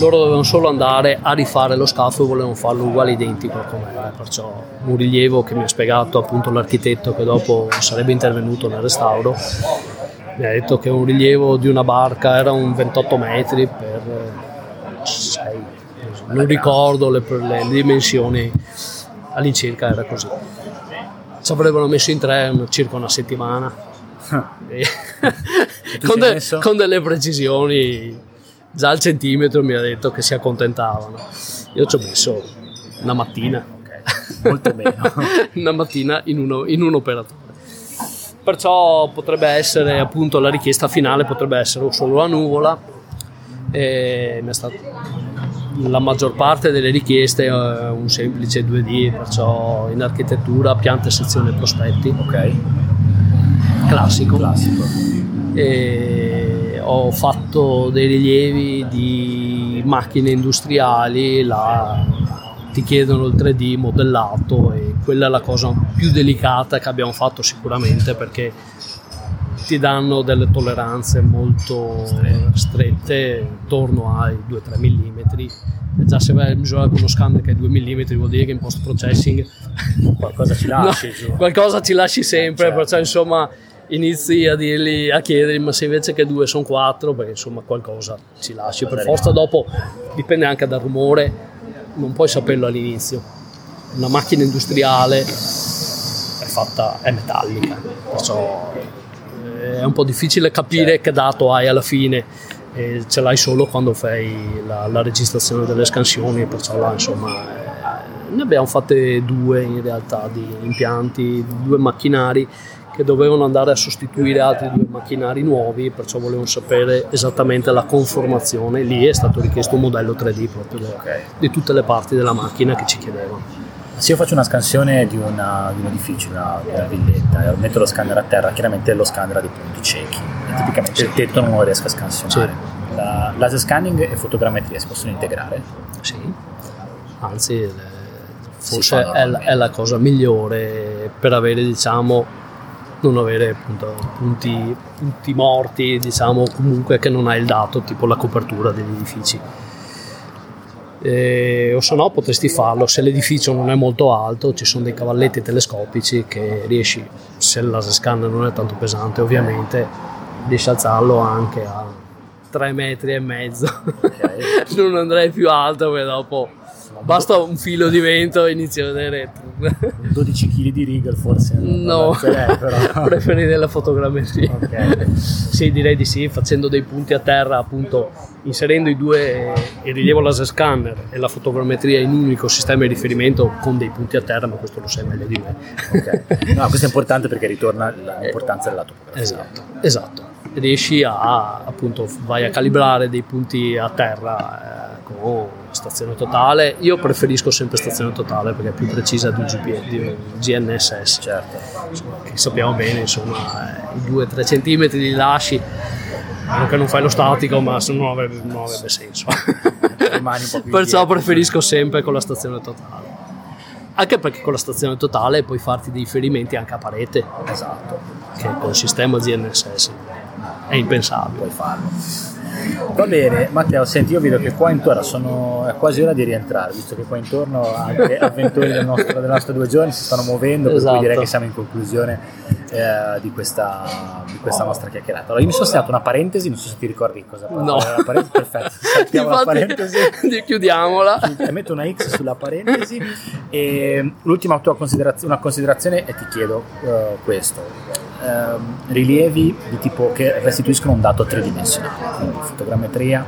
Loro dovevano solo andare a rifare lo scafo e volevano farlo uguale identico com'era, perciò un rilievo che mi ha spiegato appunto l'architetto che dopo sarebbe intervenuto nel restauro mi ha detto che un rilievo di una barca era un 28 metri per 6 non ricordo le, le dimensioni all'incirca era così. Ci avrebbero messo in tre circa una settimana.
Tu
con, de- con delle precisioni già al centimetro mi ha detto che si accontentavano io ci ho messo una mattina
Ok. Molto bene.
una mattina in, uno- in un operatore. Perciò potrebbe essere appunto la richiesta finale potrebbe essere solo la nuvola. E mi è stato- la maggior parte delle richieste è un semplice 2D, perciò in architettura, pianta, sezione prospetti,
ok.
classico.
Classico.
E ho fatto dei rilievi di macchine industriali, là ti chiedono il 3D modellato e quella è la cosa più delicata che abbiamo fatto sicuramente perché ti danno delle tolleranze molto strette intorno ai 2-3 mm e già se vai a misurare con uno scanner che è 2 mm vuol dire che in post processing
Qualcosa ci lasci giù.
qualcosa ci lasci sempre,
Certo.
perciò insomma inizi a dirgli, a chiedergli ma se invece che due sono quattro, perché insomma qualcosa ci lasci. Per forza dopo dipende anche dal rumore, non puoi saperlo all'inizio. Una macchina industriale è fatta, è metallica, perciò eh, è un po' difficile capire
Certo.
che dato hai alla fine. E ce l'hai solo quando fai la, la registrazione delle scansioni, perciò là insomma eh, ne abbiamo fatte due in realtà di impianti, due macchinari che dovevano andare a sostituire altri due macchinari nuovi, perciò volevano sapere esattamente la conformazione. Lì è stato richiesto un modello 3D proprio de-
Ok.
di tutte le parti della macchina che ci chiedevano.
Se io faccio una scansione di, una- di un edificio, una, di una villetta, e metto lo scanner a terra, chiaramente lo scanner ha dei punti ciechi. E tipicamente il tetto non lo riesco a scansionare. La, laser scanning e fotogrammetria si possono integrare?
Sì, anzi, eh, forse è la, è la cosa migliore per avere, diciamo, non avere appunto punti, punti morti, diciamo, comunque che non hai il dato, tipo la copertura degli edifici. Eh, o se no potresti farlo se l'edificio non è molto alto ci sono dei cavalletti telescopici che riesci se il laser scanner non è tanto pesante ovviamente riesci a alzarlo anche a 3 metri e mezzo
Ok.
non andrei più alto perché dopo basta un filo di vento e inizi a vedere
12 kg di rigel forse
no
però.
preferirei la fotogrammetria
Ok.
sì direi di sì facendo dei punti a terra appunto inserendo i due il rilievo laser scanner e la fotogrammetria in un unico sistema di riferimento con dei punti a terra ma questo lo sai meglio di me
Ok. No, questo è importante perché ritorna l'importanza della topografia.
Esatto, esatto. Riesci a, appunto, vai a calibrare dei punti a terra eh, con stazione totale. Io preferisco sempre stazione totale perché è più precisa di un, GP, di un GNSS,
Certo.
insomma, che sappiamo bene, insomma, i 2-3 centimetri li lasci, anche non fai lo statico, ma se no non avrebbe, non avrebbe senso. Perciò preferisco sempre con la stazione totale. Anche perché con la stazione totale puoi farti dei riferimenti anche a parete.
Esatto.
Che con il sistema GNSS è impensabile.
Puoi farlo. Va bene, Matteo, senti, io vedo che qua intorno sono, è quasi ora di rientrare, visto che qua intorno anche avventori del nostro, delle nostre due giorni si stanno muovendo, esatto. per cui direi esatto. che siamo in conclusione eh, di, questa, di, questa, nostra chiacchierata. Allora, io mi sono segnato una parentesi, non so se ti ricordi cosa
parla. No.
Parentesi, perfetto, saltiamo la parentesi.
Chiudiamola.
Metto una X sulla parentesi e l'ultima tua considerazione, una considerazione e ti chiedo uh, questo eh, rilievi di tipo che restituiscono un dato tridimensionale, quindi fotogrammetria,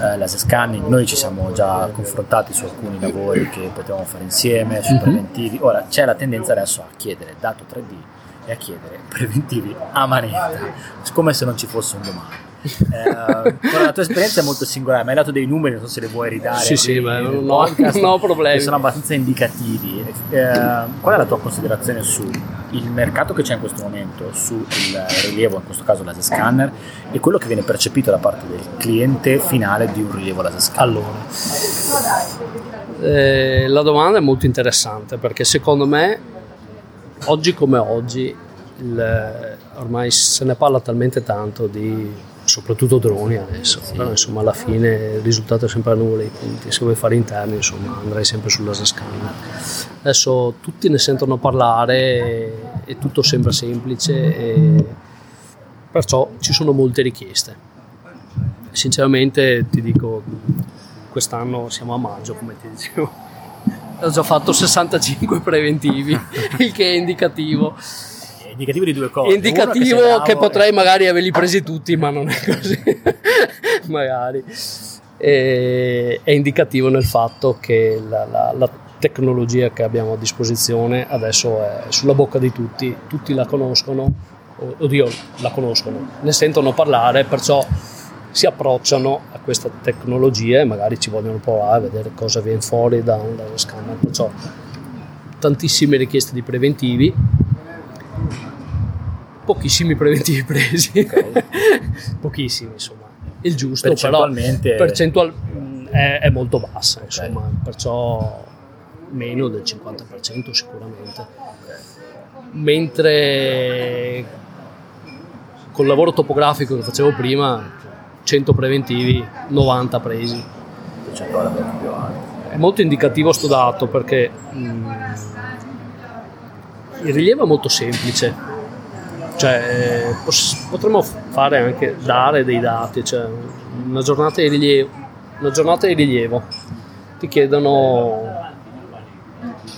eh, laser scanning, noi ci siamo già confrontati su alcuni lavori che potevamo fare insieme, su mm-hmm. preventivi, ora c'è la tendenza adesso a chiedere dato 3D e a chiedere preventivi a manetta, come se non ci fosse un domani. Eh, la tua esperienza è molto singolare, mi hai dato dei numeri, non so se li vuoi ridare.
Sì, sì, beh, non, ho, non ho problemi.
sono abbastanza indicativi. Eh, qual è la tua considerazione sul mercato che c'è in questo momento, sul rilievo, in questo caso laser scanner, e quello che viene percepito da parte del cliente finale di un rilievo laser scanner?
Allora, eh, la domanda è molto interessante perché secondo me, oggi come oggi, il, ormai se ne parla talmente tanto di soprattutto droni adesso, sì. però insomma alla fine il risultato è sempre a nulla dei punti, se vuoi fare interni insomma andrei sempre sulla scanner. Adesso tutti ne sentono parlare e tutto sembra semplice e perciò ci sono molte richieste. Sinceramente ti dico, quest'anno siamo a maggio come ti dicevo, ho già fatto 65 preventivi, il che è indicativo
indicativo di due cose.
Indicativo che, che potrei e... magari averli presi tutti, ma non è così. magari. E, è indicativo nel fatto che la, la, la tecnologia che abbiamo a disposizione adesso è sulla bocca di tutti, tutti la conoscono, oddio, la conoscono, ne sentono parlare, perciò si approcciano a questa tecnologia e magari ci vogliono provare a vedere cosa viene fuori da, da uno scanner. Perciò tantissime richieste di preventivi pochissimi preventivi presi, okay. pochissimi insomma, il giusto,
percentualmente
però percentual, è, è, molto bassa, okay. insomma, perciò meno del 50% sicuramente. Mentre col lavoro topografico che facevo prima, 100 preventivi, 90 presi. È molto indicativo sto dato perché mh, il rilievo è molto semplice, cioè, potremmo fare anche dare dei dati, cioè una giornata di rilievo, una giornata di rilievo. ti chiedono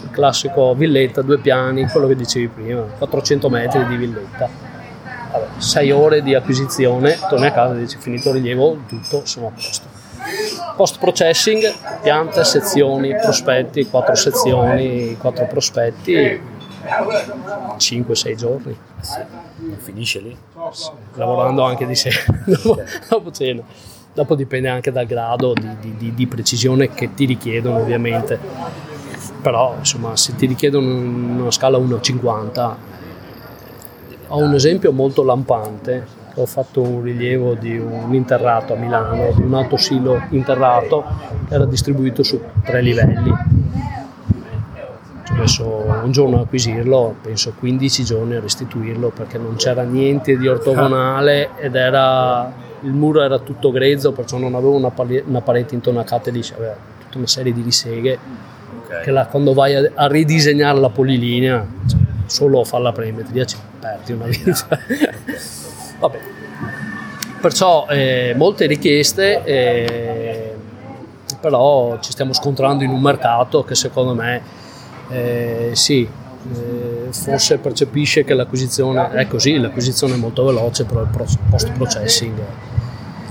il classico villetta, due piani, quello che dicevi prima, 400 metri di villetta. 6 ore di acquisizione, torni a casa e dici finito il rilievo, tutto, sono a posto. Post processing, piante, sezioni, prospetti, 4 sezioni, 4 prospetti, 5-6 giorni.
Sì. Finisce lì?
Lavorando anche di sera, dopo, dopo, cena. Dopo dipende anche dal grado di, di, di, precisione che ti richiedono ovviamente. Però insomma se ti richiedono una scala 1,50 ho un esempio molto lampante ho fatto un rilievo di un interrato a Milano, di un autosilo interrato era distribuito su tre livelli ho messo un giorno a acquisirlo, penso 15 giorni a restituirlo perché non c'era niente di ortogonale ed era, il muro era tutto grezzo, perciò non avevo una, pali- una parete intonacata lì, aveva tutta una serie di riseghe okay. che la, quando vai a, a, ridisegnare la polilinea, cioè, solo a fare la perimetria ci perdi una vita. Vabbè. Perciò eh, molte richieste, eh, però ci stiamo scontrando in un mercato che secondo me eh, sì, eh, forse percepisce che l'acquisizione è così, l'acquisizione è molto veloce, però il post processing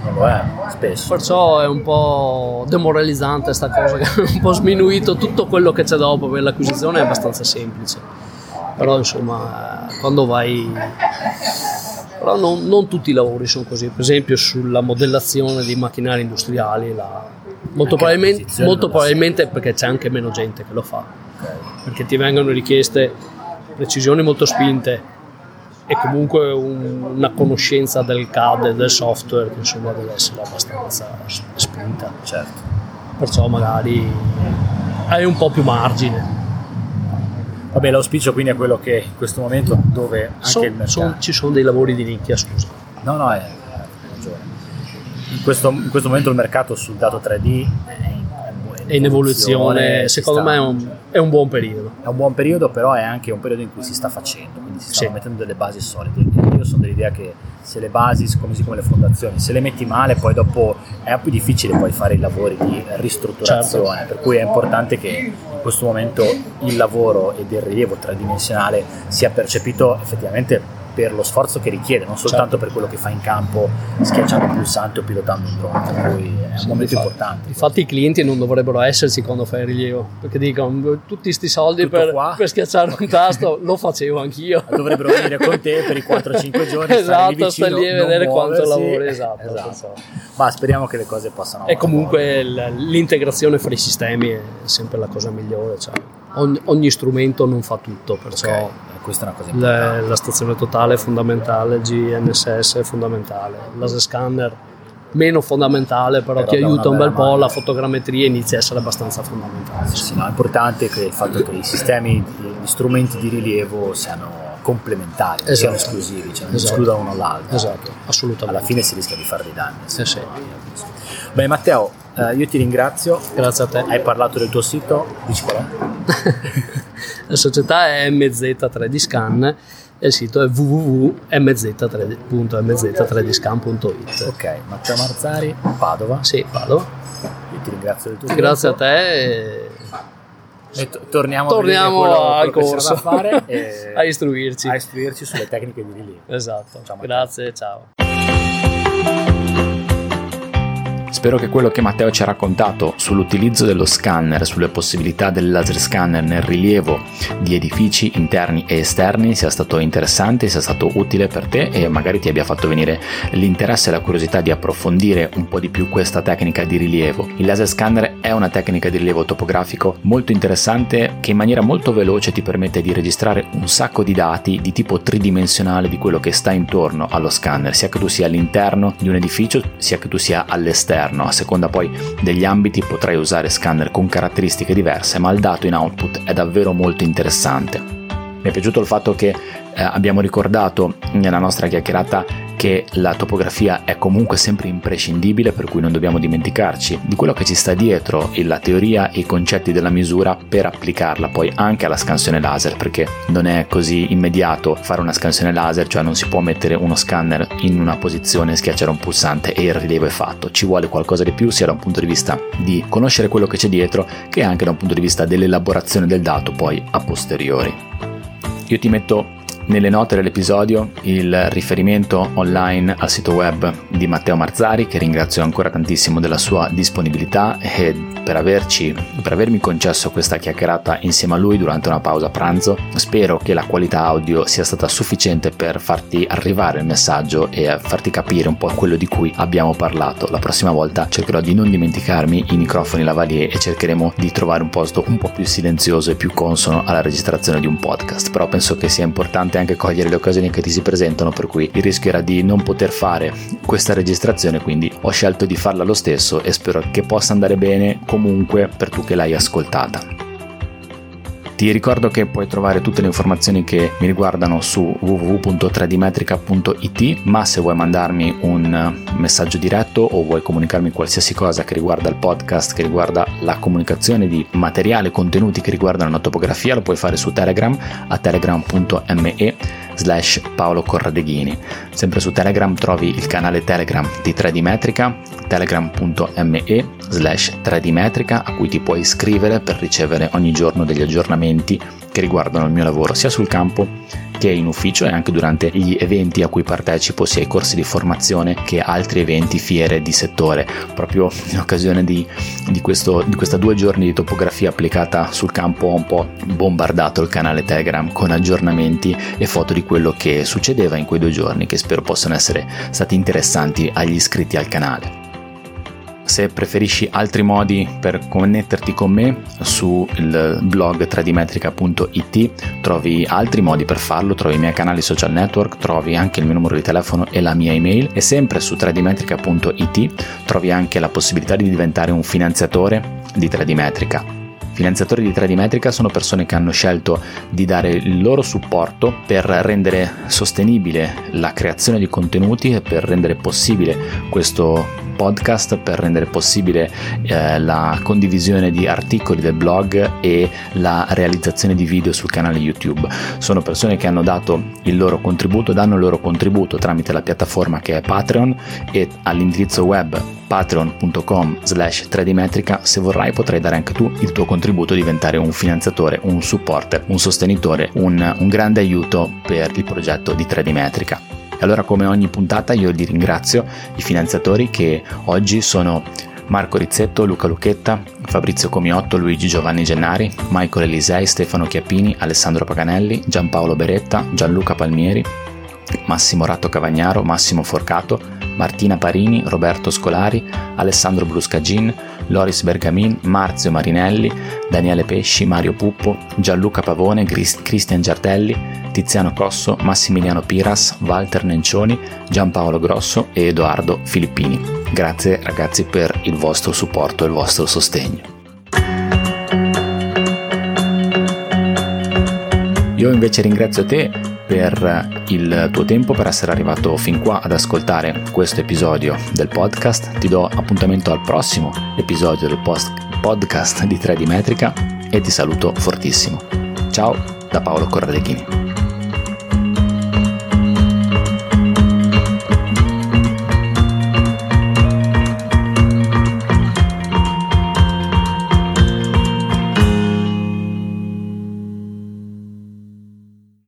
non lo è spesso.
Perciò è un po' demoralizzante questa cosa che ha un po' sminuito tutto quello che c'è dopo, perché l'acquisizione è abbastanza semplice. Però insomma, quando vai... Però non, non tutti i lavori sono così, per esempio sulla modellazione di macchinari industriali, la... molto, probabilmente, molto probabilmente perché c'è anche meno gente che lo fa perché ti vengono richieste precisioni molto spinte e comunque un, una conoscenza del CAD e del software che insomma deve essere abbastanza spinta.
Certo.
Perciò magari hai un po' più margine.
Vabbè, l'auspicio quindi è quello che in questo momento dove anche
Son-
il mercato...
son- ci sono dei lavori di nicchia, scusa.
No, no, hai ragione. In questo, in questo momento il mercato sul dato 3D è in,
È in evoluzione, secondo
sta-
me è un, è un buon periodo.
È un buon periodo, però è anche un periodo in cui si sta facendo, quindi si stanno
Sì.
mettendo delle basi solide. Io sono dell'idea che se le basi, così come le fondazioni, se le metti male, poi dopo è più difficile poi fare i lavori di ristrutturazione.
Certo.
Per cui è importante che in questo momento il lavoro e del rilievo tridimensionale sia percepito effettivamente per lo sforzo che richiede, non soltanto
Certo.
per quello che fa in campo schiacciando un pulsante o pilotando un drone. Per cui è un
Sì,
momento
infatti.
importante.
Infatti i clienti non dovrebbero esserci quando fai il rilievo, perché dicono tutti sti soldi per,
qua?"
per schiacciare un tasto, lo facevo anch'io.
dovrebbero venire con te per i 4-5 giorni stare
Esatto, stai lì a vedere quanto lavori, esatto,
Esatto. ma speriamo che le cose possano
E comunque il- l'integrazione fra i sistemi è sempre la cosa migliore, cioè, ogni, ogni strumento non fa tutto, perciò
Ok, questa è una cosa
la,
importante
la stazione totale è fondamentale, GNSS è fondamentale, laser scanner meno fondamentale, però,
Però
ti aiuta un bel po',
mano.
la fotogrammetria inizia a essere abbastanza fondamentale.
Sì, sì, no, è importante che il fatto che i sistemi, gli strumenti di rilievo siano complementari, non siano
Esatto.
esclusivi, cioè non
Esatto.
escludano uno l'altro.
Esatto, assolutamente.
Alla fine si rischia di fare dei danni.
Sì, sì.
Bene Matteo, eh, io ti ringrazio,
Grazie a te.
hai parlato del tuo sito, dici qual è?
La società è MZ3D Scan e il sito è www.mz3.mz3dscan.it.
Ok, Matteo Marzari, Padova,
Sì, vado.
io ti ringrazio del tuo
Grazie a
tempo.
te. e
E to- torniamo,
Torniamo
a quello,
al
quello
corso
da fare e
a istruirci.
a istruirci sulle tecniche di rilievo.
Esatto.
Ciao, Matteo.
Grazie, ciao.
Spero che quello che Matteo ci ha raccontato sull'utilizzo dello scanner, sulle possibilità del laser scanner nel rilievo di edifici interni e esterni sia stato interessante, sia stato utile per te e magari ti abbia fatto venire l'interesse e la curiosità di approfondire un po' di più questa tecnica di rilievo. Il laser scanner è una tecnica di rilievo topografico molto interessante che in maniera molto veloce ti permette di registrare un sacco di dati di tipo tridimensionale di quello che sta intorno allo scanner, sia che tu sia all'interno di un edificio, sia che tu sia all'esterno. A seconda poi degli ambiti potrai usare scanner con caratteristiche diverse, ma il dato in output è davvero molto interessante. Mi è piaciuto il fatto che eh, abbiamo ricordato nella nostra chiacchierata che la topografia è comunque sempre imprescindibile, per cui non dobbiamo dimenticarci di quello che ci sta dietro e la teoria e i concetti della misura per applicarla poi anche alla scansione laser, perché non è così immediato fare una scansione laser, cioè non si può mettere uno scanner in una posizione, schiacciare un pulsante e il rilievo è fatto. Ci vuole qualcosa di più sia da un punto di vista di conoscere quello che c'è dietro che anche da un punto di vista dell'elaborazione del dato poi a posteriori. Io ti metto nelle note dell'episodio il riferimento online al sito web di Matteo Marzari che ringrazio ancora tantissimo della sua disponibilità e per, averci, per avermi concesso questa chiacchierata insieme a lui durante una pausa pranzo. Spero che la qualità audio sia stata sufficiente per farti arrivare il messaggio e farti capire un po' quello di cui abbiamo parlato. La prossima volta cercherò di non dimenticarmi i microfoni lavalier e cercheremo di trovare un posto un po' più silenzioso e più consono alla registrazione di un podcast. Però penso che sia importante anche cogliere le occasioni che ti si presentano, per cui il rischio era di non poter fare questa registrazione, quindi ho scelto di farla lo stesso e spero che possa andare bene comunque per tu che l'hai ascoltata. Ti ricordo che puoi trovare tutte le informazioni che mi riguardano su www.tradimetrica.it, ma se vuoi mandarmi un messaggio diretto o vuoi comunicarmi qualsiasi cosa che riguarda il podcast, che riguarda la comunicazione di materiale, contenuti che riguardano la topografia, lo puoi fare su Telegram a telegram.me slash Paolo Corradeghini. Sempre su Telegram trovi il canale Telegram di 3D Metrica, telegram.me slash 3D Metrica a cui ti puoi iscrivere per ricevere ogni giorno degli aggiornamenti che riguardano il mio lavoro sia sul campo che in ufficio e anche durante gli eventi a cui partecipo, sia i corsi di formazione che altri eventi, fiere di settore. Proprio in occasione di, di, questo, di questa due giorni di topografia applicata sul campo ho un po' bombardato il canale Telegram con aggiornamenti e foto di quello che succedeva in quei due giorni che spero possano essere stati interessanti agli iscritti al canale. Se preferisci altri modi per connetterti con me sul blog tradimetrica.it trovi altri modi per farlo, trovi i miei canali social network, trovi anche il mio numero di telefono e la mia email e sempre su tradimetrica.it trovi anche la possibilità di diventare un finanziatore di Tradimetrica. finanziatori di 3D Metrica sono persone che hanno scelto di dare il loro supporto per rendere sostenibile la creazione di contenuti e per rendere possibile questo podcast per rendere possibile eh, la condivisione di articoli del blog e la realizzazione di video sul canale YouTube. Sono persone che hanno dato il loro contributo, danno il loro contributo tramite la piattaforma che è Patreon e all'indirizzo web patreon.com slash 3dmetrica se vorrai potrai dare anche tu il tuo contributo diventare un finanziatore, un supporter, un sostenitore, un, un grande aiuto per il progetto di 3D Metrica. E allora come ogni puntata io li ringrazio i finanziatori che oggi sono Marco Rizzetto, Luca Lucchetta, Fabrizio Comiotto, Luigi Giovanni Gennari, Michael Elisei, Stefano Chiappini, Alessandro Paganelli, Giampaolo Beretta, Gianluca Palmieri, Massimo Ratto Cavagnaro, Massimo Forcato, Martina Parini, Roberto Scolari, Alessandro Bruscagin, Loris Bergamin, Marzio Marinelli, Daniele Pesci, Mario Puppo, Gianluca Pavone, Cristian Giardelli, Tiziano Cosso, Massimiliano Piras, Walter Nencioni, Giampaolo Grosso e Edoardo Filippini. Grazie ragazzi per il vostro supporto e il vostro sostegno. Io invece ringrazio te per il tuo tempo, per essere arrivato fin qua ad ascoltare questo episodio del podcast. Ti do appuntamento al prossimo episodio del post- podcast di 3D Metrica e ti saluto fortissimo. Ciao da Paolo Corradeghini.